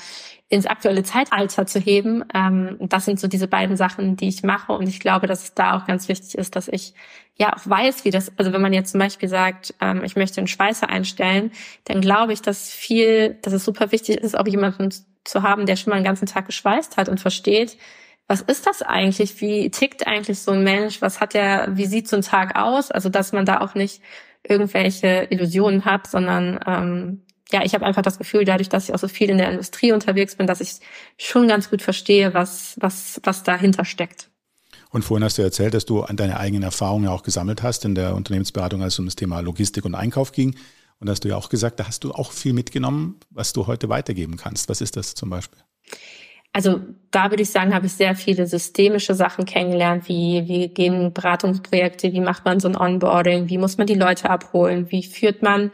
ins aktuelle Zeitalter zu heben. Ähm, das sind so diese beiden Sachen, die ich mache. Und ich glaube, dass es da auch ganz wichtig ist, dass ich ja auch weiß, wie das, also wenn man jetzt zum Beispiel sagt, ähm, ich möchte einen Schweißer einstellen, dann glaube ich, dass viel, dass es super wichtig ist, auch jemanden zu haben, der schon mal den ganzen Tag geschweißt hat und versteht, was ist das eigentlich? Wie tickt eigentlich so ein Mensch? Was hat der, wie sieht so ein Tag aus? Also, dass man da auch nicht irgendwelche Illusionen hat, sondern ähm, ja, ich habe einfach das Gefühl, dadurch, dass ich auch so viel in der Industrie unterwegs bin, dass ich schon ganz gut verstehe, was, was, was dahinter steckt. Und vorhin hast du erzählt, dass du an deine eigenen Erfahrungen ja auch gesammelt hast in der Unternehmensberatung, als es um das Thema Logistik und Einkauf ging. Und hast du ja auch gesagt, da hast du auch viel mitgenommen, was du heute weitergeben kannst. Was ist das zum Beispiel? Also da würde ich sagen, habe ich sehr viele systemische Sachen kennengelernt, wie wie gehen Beratungsprojekte, wie macht man so ein Onboarding, wie muss man die Leute abholen, wie führt man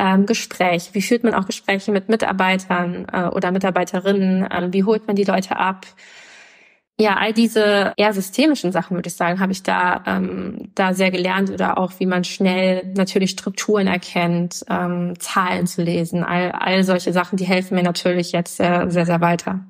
ähm, Gespräch? Wie führt man auch Gespräche mit Mitarbeitern äh, oder Mitarbeiterinnen? Ähm, wie holt man die Leute ab? Ja, all diese eher systemischen Sachen, würde ich sagen, habe ich da, ähm, da sehr gelernt oder auch, wie man schnell natürlich Strukturen erkennt, ähm, Zahlen zu lesen. All, all solche Sachen, die helfen mir natürlich jetzt sehr, sehr, sehr weiter.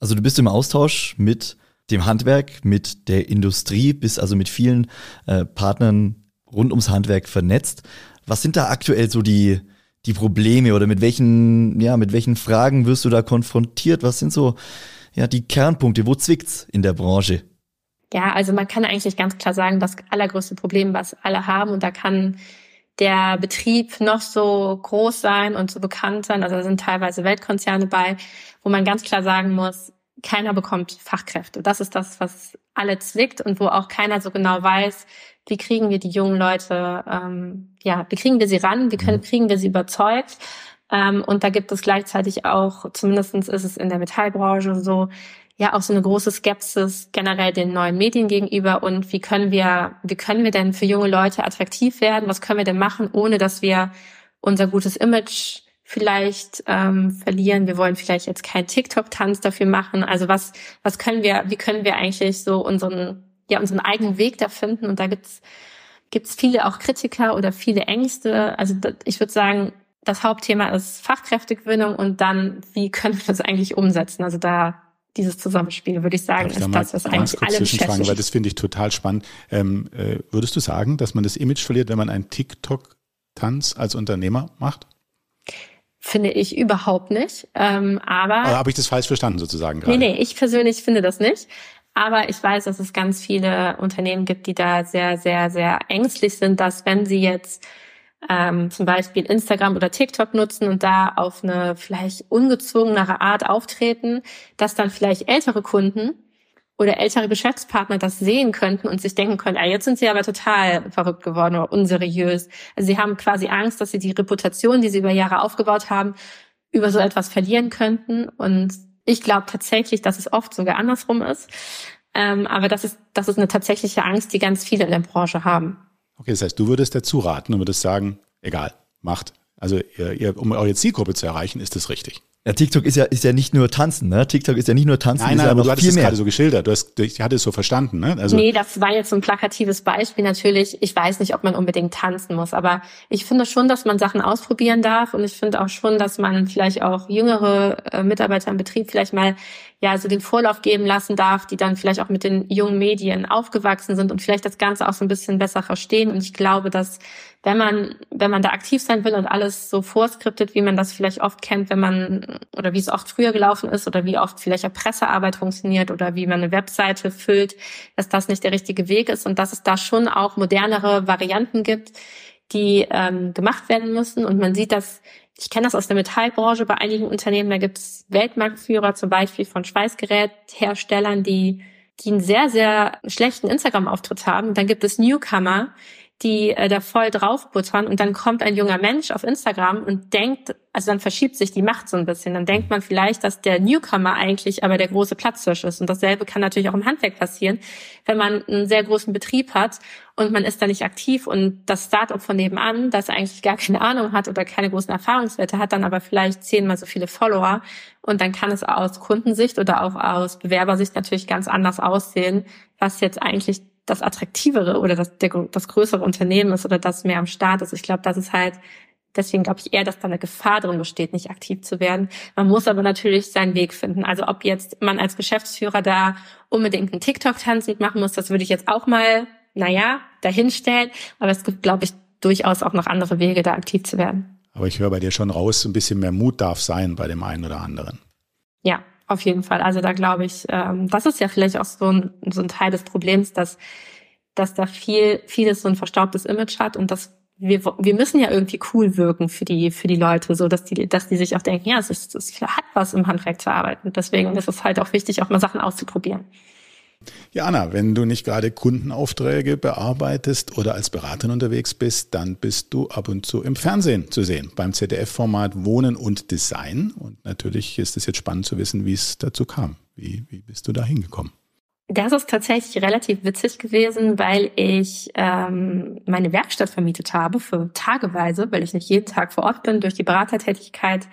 Also du bist im Austausch mit dem Handwerk, mit der Industrie, bist also mit vielen äh, Partnern rund ums Handwerk vernetzt. Was sind da aktuell so die, die Probleme oder mit welchen, ja, mit welchen Fragen wirst du da konfrontiert? Was sind so, ja, die Kernpunkte? Wo zwickt's in der Branche? Ja, also man kann eigentlich ganz klar sagen, das allergrößte Problem, was alle haben, und da kann der Betrieb noch so groß sein und so bekannt sein, also da sind teilweise Weltkonzerne bei, wo man ganz klar sagen muss, keiner bekommt Fachkräfte. Das ist das, was alle zwickt und wo auch keiner so genau weiß, wie kriegen wir die jungen Leute, ähm, ja, wie kriegen wir sie ran, wie können, mhm. kriegen wir sie überzeugt. Ähm, und da gibt es gleichzeitig auch, zumindestens ist es in der Metallbranche so, ja auch so eine große Skepsis generell den neuen Medien gegenüber und wie können wir, wie können wir denn für junge Leute attraktiv werden? Was können wir denn machen, ohne dass wir unser gutes Image vielleicht ähm, verlieren. Wir wollen vielleicht jetzt keinen TikTok-Tanz dafür machen. Also was, was können wir, wie können wir eigentlich so unseren, ja, unseren eigenen Weg da finden? Und da gibt's gibt's viele auch Kritiker oder viele Ängste. Also ich würde sagen, das Hauptthema ist Fachkräftegewinnung und dann, wie können wir das eigentlich umsetzen? Also da dieses Zusammenspiel, würde ich sagen, ich ist das, was eigentlich alle beschäftigt. Weil das finde ich total spannend. Ähm, äh, würdest du sagen, dass man das Image verliert, wenn man einen TikTok-Tanz als Unternehmer macht? Finde ich überhaupt nicht. Ähm, aber aber habe ich das falsch verstanden sozusagen gerade? Nee, nee, ich persönlich finde das nicht. Aber ich weiß, dass es ganz viele Unternehmen gibt, die da sehr, sehr, sehr ängstlich sind, dass wenn sie jetzt ähm, zum Beispiel Instagram oder TikTok nutzen und da auf eine vielleicht ungezwungenere Art auftreten, dass dann vielleicht ältere Kunden oder ältere Geschäftspartner das sehen könnten und sich denken können, ah, jetzt sind sie aber total verrückt geworden oder unseriös. Also sie haben quasi Angst, dass sie die Reputation, die sie über Jahre aufgebaut haben, über so etwas verlieren könnten. Und ich glaube tatsächlich, dass es oft sogar andersrum ist. Ähm, aber das ist, das ist eine tatsächliche Angst, die ganz viele in der Branche haben. Okay, das heißt, du würdest dazu raten und würdest sagen, egal, macht. Also ihr, ihr, um eure Zielgruppe zu erreichen, ist das richtig. Ja, TikTok ist ja, ist ja nicht nur tanzen, ne? TikTok ist ja nicht nur tanzen. Nein, nein, ja aber du hattest es gerade so geschildert. Du hast, ich hatte es so verstanden, ne? Also nee, das war jetzt so ein plakatives Beispiel. Natürlich, ich weiß nicht, ob man unbedingt tanzen muss, aber ich finde schon, dass man Sachen ausprobieren darf und ich finde auch schon, dass man vielleicht auch jüngere äh, Mitarbeiter im Betrieb vielleicht mal ja so den Vorlauf geben lassen darf, die dann vielleicht auch mit den jungen Medien aufgewachsen sind und vielleicht das Ganze auch so ein bisschen besser verstehen. Und ich glaube, dass wenn man, wenn man da aktiv sein will und alles so vorskriptet, wie man das vielleicht oft kennt, wenn man, oder wie es oft früher gelaufen ist, oder wie oft vielleicht eine Pressearbeit funktioniert oder wie man eine Webseite füllt, dass das nicht der richtige Weg ist und dass es da schon auch modernere Varianten gibt, die ähm, gemacht werden müssen. Und man sieht das ich kenne das aus der Metallbranche bei einigen Unternehmen, da gibt es Weltmarktführer zum Beispiel von Schweißgerätherstellern, die, die einen sehr, sehr schlechten Instagram-Auftritt haben. Dann gibt es Newcomer, die äh, da voll draufbuttern und dann kommt ein junger Mensch auf Instagram und denkt, also dann verschiebt sich die Macht so ein bisschen. Dann denkt man vielleicht, dass der Newcomer eigentlich aber der große Platzhirsch ist. Und dasselbe kann natürlich auch im Handwerk passieren, wenn man einen sehr großen Betrieb hat und man ist da nicht aktiv und das Startup von nebenan, das eigentlich gar keine Ahnung hat oder keine großen Erfahrungswerte hat, dann aber vielleicht zehnmal so viele Follower und dann kann es aus Kundensicht oder auch aus Bewerbersicht natürlich ganz anders aussehen, was jetzt eigentlich das attraktivere oder das, der, das größere Unternehmen ist oder das mehr am Start ist. Ich glaube, das ist halt, deswegen glaube ich eher, dass da eine Gefahr drin besteht, nicht aktiv zu werden. Man muss aber natürlich seinen Weg finden. Also ob jetzt man als Geschäftsführer da unbedingt einen TikTok-Tanz mitmachen muss, das würde ich jetzt auch mal, naja, dahinstellen. Aber es gibt, glaube ich, durchaus auch noch andere Wege, da aktiv zu werden. Aber ich höre bei dir schon raus, ein bisschen mehr Mut darf sein bei dem einen oder anderen. Ja, auf jeden Fall. Also da glaube ich, ähm, das ist ja vielleicht auch so ein, so ein Teil des Problems, dass, dass da viel, vieles so ein verstaubtes Image hat und dass wir, wir müssen ja irgendwie cool wirken für die, für die Leute, so dass die, dass die sich auch denken, ja, es ist, es hat was im Handwerk zu arbeiten. Deswegen ist es halt auch wichtig, auch mal Sachen auszuprobieren. Ja, Anna, wenn du nicht gerade Kundenaufträge bearbeitest oder als Beraterin unterwegs bist, dann bist du ab und zu im Fernsehen zu sehen, beim ZDF-Format Wohnen und Design. Und natürlich ist es jetzt spannend zu wissen, wie es dazu kam. Wie, wie bist du da hingekommen? Das ist tatsächlich relativ witzig gewesen, weil ich ähm, meine Werkstatt vermietet habe für tageweise, weil ich nicht jeden Tag vor Ort bin. Durch die Beratertätigkeit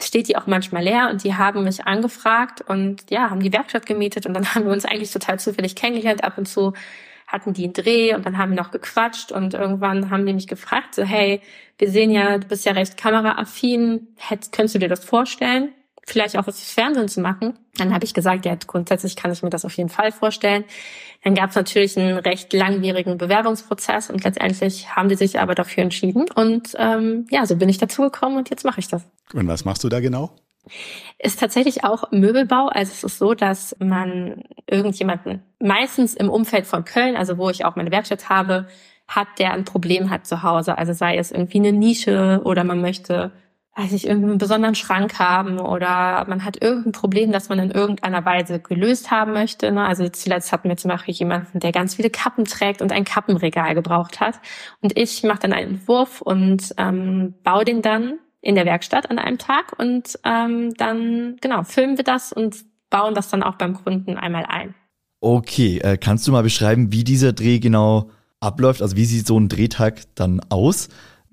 steht die auch manchmal leer und die haben mich angefragt und ja, haben die Werkstatt gemietet und dann *laughs* haben wir uns eigentlich total zufällig kennengelernt. Ab und zu hatten die einen Dreh und dann haben wir noch gequatscht und irgendwann haben die mich gefragt, so hey, wir sehen ja, du bist ja recht kameraaffin, hättest, könntest du dir das vorstellen? Vielleicht auch was fürs Fernsehen zu machen. Dann habe ich gesagt, ja, grundsätzlich kann ich mir das auf jeden Fall vorstellen. Dann gab es natürlich einen recht langwierigen Bewerbungsprozess und letztendlich haben die sich aber dafür entschieden. Und ähm, ja, so bin ich dazu gekommen und jetzt mache ich das. Und was machst du da genau? Ist tatsächlich auch Möbelbau. Also es ist so, dass man irgendjemanden meistens im Umfeld von Köln, also wo ich auch meine Werkstatt habe, hat, der ein Problem hat zu Hause. Also sei es irgendwie eine Nische oder man möchte weiß ich, irgendeinen besonderen Schrank haben oder man hat irgendein Problem, das man in irgendeiner Weise gelöst haben möchte. Ne? Also zuletzt hatten wir zum Beispiel jemanden, der ganz viele Kappen trägt und ein Kappenregal gebraucht hat. Und ich mache dann einen Entwurf und ähm, baue den dann in der Werkstatt an einem Tag und ähm, dann, genau, filmen wir das und bauen das dann auch beim Kunden einmal ein. Okay, äh, kannst du mal beschreiben, wie dieser Dreh genau abläuft? Also wie sieht so ein Drehtag dann aus?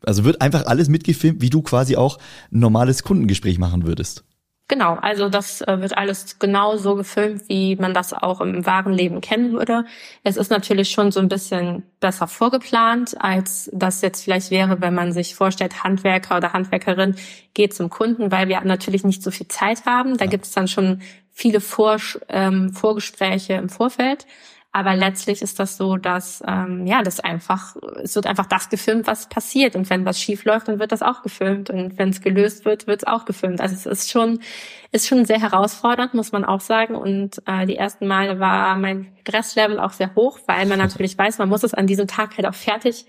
Also wird einfach alles mitgefilmt, wie du quasi auch ein normales Kundengespräch machen würdest. Genau, also das äh, wird alles genau so gefilmt, wie man das auch im wahren Leben kennen würde. Es ist natürlich schon so ein bisschen besser vorgeplant, als das jetzt vielleicht wäre, wenn man sich vorstellt, Handwerker oder Handwerkerin geht zum Kunden, weil wir natürlich nicht so viel Zeit haben. Da ja. gibt es dann schon viele Vor ähm, Vorgespräche im Vorfeld. Aber letztlich ist das so, dass ähm, ja, das einfach, es wird einfach das gefilmt, was passiert. Und wenn was schief läuft, dann wird das auch gefilmt. Und wenn es gelöst wird, wird es auch gefilmt. Also es ist schon, ist schon sehr herausfordernd, muss man auch sagen. Und äh, die ersten Male war mein Stresslevel auch sehr hoch, weil man natürlich weiß, man muss es an diesem Tag halt auch fertig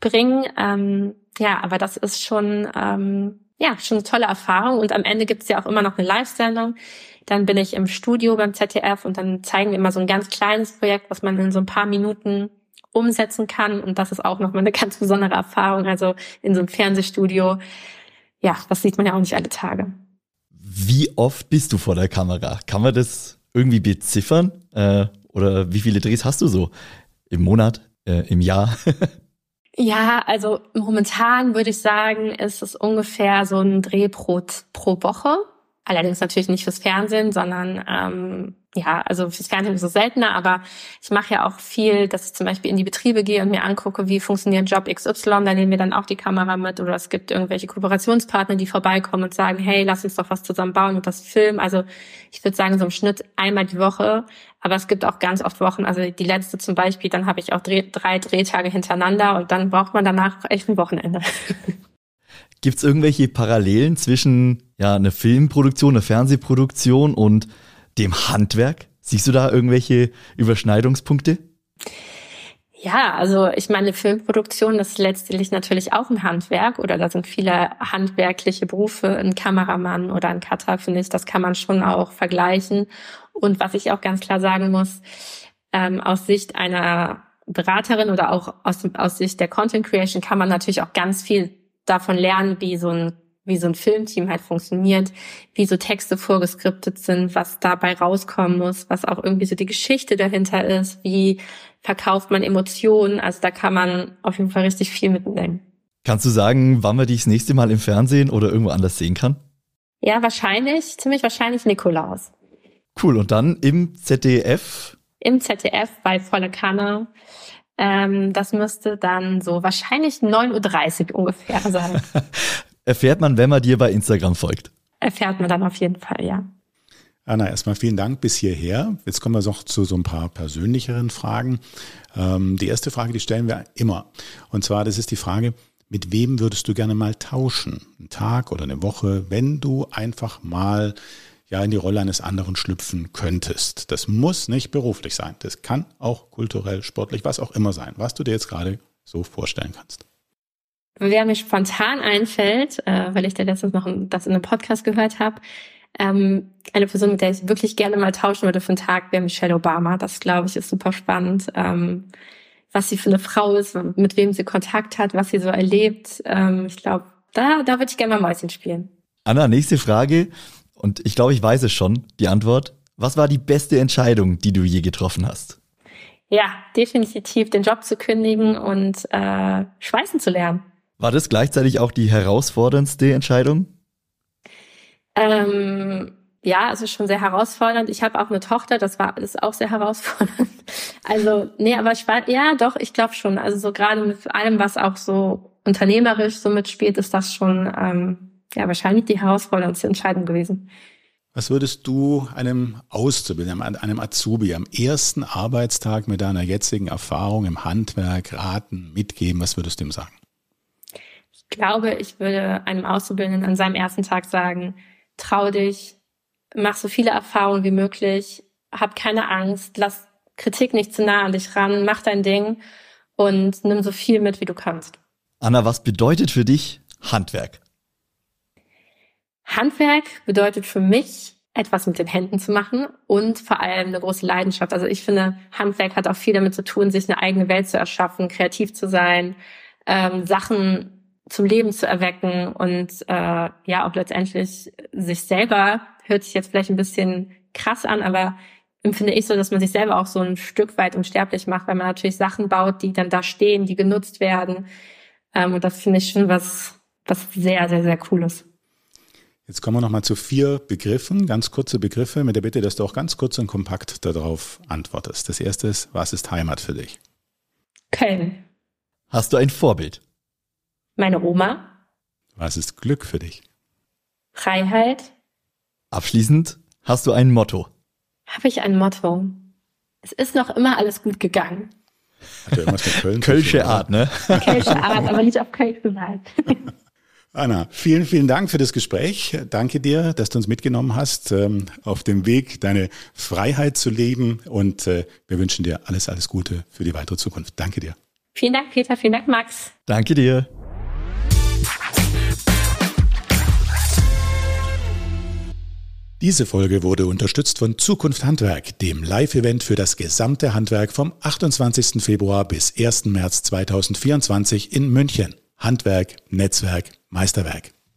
bringen. Ähm, ja, aber das ist schon ähm, ja schon eine tolle Erfahrung. Und am Ende gibt es ja auch immer noch eine Live-Sendung dann bin ich im Studio beim ZDF und dann zeigen wir immer so ein ganz kleines Projekt, was man in so ein paar Minuten umsetzen kann. Und das ist auch nochmal eine *laughs* ganz besondere Erfahrung. Also in so einem Fernsehstudio, ja, das sieht man ja auch nicht alle Tage. Wie oft bist du vor der Kamera? Kann man das irgendwie beziffern? Äh, oder wie viele Drehs hast du so? Im Monat, äh, im Jahr? *laughs* ja, also momentan würde ich sagen, ist es ungefähr so ein Dreh pro, pro Woche. Allerdings natürlich nicht fürs Fernsehen, sondern ähm, ja, also fürs Fernsehen ist es seltener, aber ich mache ja auch viel, dass ich zum Beispiel in die Betriebe gehe und mir angucke, wie funktioniert Job XY, da nehmen wir dann auch die Kamera mit oder es gibt irgendwelche Kooperationspartner, die vorbeikommen und sagen, hey, lass uns doch was zusammen bauen und das filmen. Also ich würde sagen, so im Schnitt einmal die Woche, aber es gibt auch ganz oft Wochen, also die letzte zum Beispiel, dann habe ich auch drei, Drehtage hintereinander und dann braucht man danach echt ein Wochenende. *laughs* Gibt es irgendwelche Parallelen zwischen ja, einer Filmproduktion, einer Fernsehproduktion und dem Handwerk? Siehst du da irgendwelche Überschneidungspunkte? Ja, also ich meine, Filmproduktion ist letztendlich natürlich auch ein Handwerk oder da sind viele handwerkliche Berufe, ein Kameramann oder ein Cutter, finde ich, das kann man schon auch vergleichen. Und was ich auch ganz klar sagen muss, ähm, aus Sicht einer Beraterin oder auch aus, aus Sicht der Content Creation kann man natürlich auch ganz viel davon lernen, wie so ein wie so ein Filmteam halt funktioniert, wie so Texte vorgeskriptet sind, was dabei rauskommen muss, was auch irgendwie so die Geschichte dahinter ist, wie verkauft man Emotionen. Also da kann man auf jeden Fall richtig viel mitnehmen. Kannst du sagen, wann man dich das nächste Mal im Fernsehen oder irgendwo anders sehen kann? Ja, wahrscheinlich, ziemlich wahrscheinlich Nikolaus. Cool. Und dann im ZDF? Im ZDF bei Volle Kanne. Ähm, das müsste dann so wahrscheinlich 9.30 Uhr ungefähr sein. *laughs* Erfährt man, wenn man dir bei Instagram folgt? Erfährt man dann auf jeden Fall, ja. Anna, erstmal vielen Dank bis hierher. Jetzt kommen wir noch zu so ein paar persönlicheren Fragen. Ähm, die erste Frage, die stellen wir immer. Und zwar, das ist die Frage, mit wem würdest du gerne mal tauschen? Einen Tag oder eine Woche, wenn du einfach mal ja in die Rolle eines anderen schlüpfen könntest. Das muss nicht beruflich sein. Das kann auch kulturell, sportlich, was auch immer sein, was du dir jetzt gerade so vorstellen kannst. Wer mir spontan einfällt, äh, weil ich da letztens noch das in einem Podcast gehört habe, ähm, eine Person, mit der ich wirklich gerne mal tauschen würde für einen Tag, wäre Michelle Obama. Das, glaube ich, ist super spannend. Ähm, was sie für eine Frau ist, mit wem sie Kontakt hat, was sie so erlebt. Ähm, ich glaube, da, da würde ich gerne mal Mäuschen spielen. Anna, nächste Frage. Und ich glaube, ich weiß es schon, die Antwort. Was war die beste Entscheidung, die du je getroffen hast? Ja, definitiv den Job zu kündigen und äh, schweißen zu lernen. War das gleichzeitig auch die herausforderndste Entscheidung? Ähm, ja, es ist schon sehr herausfordernd. Ich habe auch eine Tochter, das war ist auch sehr herausfordernd. *laughs* Also, nee, aber ich war, ja, doch, ich glaube schon. Also so gerade mit allem, was auch so unternehmerisch so mitspielt, ist das schon ähm, ja wahrscheinlich die herausforderndste Entscheidung gewesen. Was würdest du einem Auszubildenden, einem Azubi am ersten Arbeitstag mit deiner jetzigen Erfahrung im Handwerk raten, mitgeben? Was würdest du ihm sagen? Ich glaube, ich würde einem Auszubildenden an seinem ersten Tag sagen, trau dich, mach so viele Erfahrungen wie möglich, hab keine Angst, lass Kritik nicht zu nah an dich ran, mach dein Ding und nimm so viel mit, wie du kannst. Anna, was bedeutet für dich Handwerk? Handwerk bedeutet für mich, etwas mit den Händen zu machen und vor allem eine große Leidenschaft. Also ich finde, Handwerk hat auch viel damit zu tun, sich eine eigene Welt zu erschaffen, kreativ zu sein, ähm, Sachen zum Leben zu erwecken und äh, ja auch letztendlich sich selber, hört sich jetzt vielleicht ein bisschen krass an, aber empfinde ich so, dass man sich selber auch so ein Stück weit unsterblich macht, weil man natürlich Sachen baut, die dann da stehen, die genutzt werden. Ähm, und das finde ich schon was, was sehr, sehr, sehr cooles. Jetzt kommen wir nochmal zu vier Begriffen, ganz kurze Begriffe, mit der Bitte, dass du auch ganz kurz und kompakt darauf antwortest. Das erste ist, was ist Heimat für dich? Köln. Hast du ein Vorbild? Meine Oma. Was ist Glück für dich? Freiheit. Abschließend, hast du ein Motto? Habe ich ein Motto? Es ist noch immer alles gut gegangen. Hat ja irgendwas mit Köln Kölsche Art, ne? Kölsche Art, aber nicht auf Köln gesagt. *laughs* Anna, vielen, vielen Dank für das Gespräch. Danke dir, dass du uns mitgenommen hast ähm, auf dem Weg, deine Freiheit zu leben. Und äh, wir wünschen dir alles, alles Gute für die weitere Zukunft. Danke dir. Vielen Dank, Peter. Vielen Dank, Max. Danke dir. Diese Folge wurde unterstützt von Zukunft Handwerk, dem Live-Event für das gesamte Handwerk vom 28. Februar bis 1. März 2024 in München. Handwerk, Netzwerk, Meisterwerk.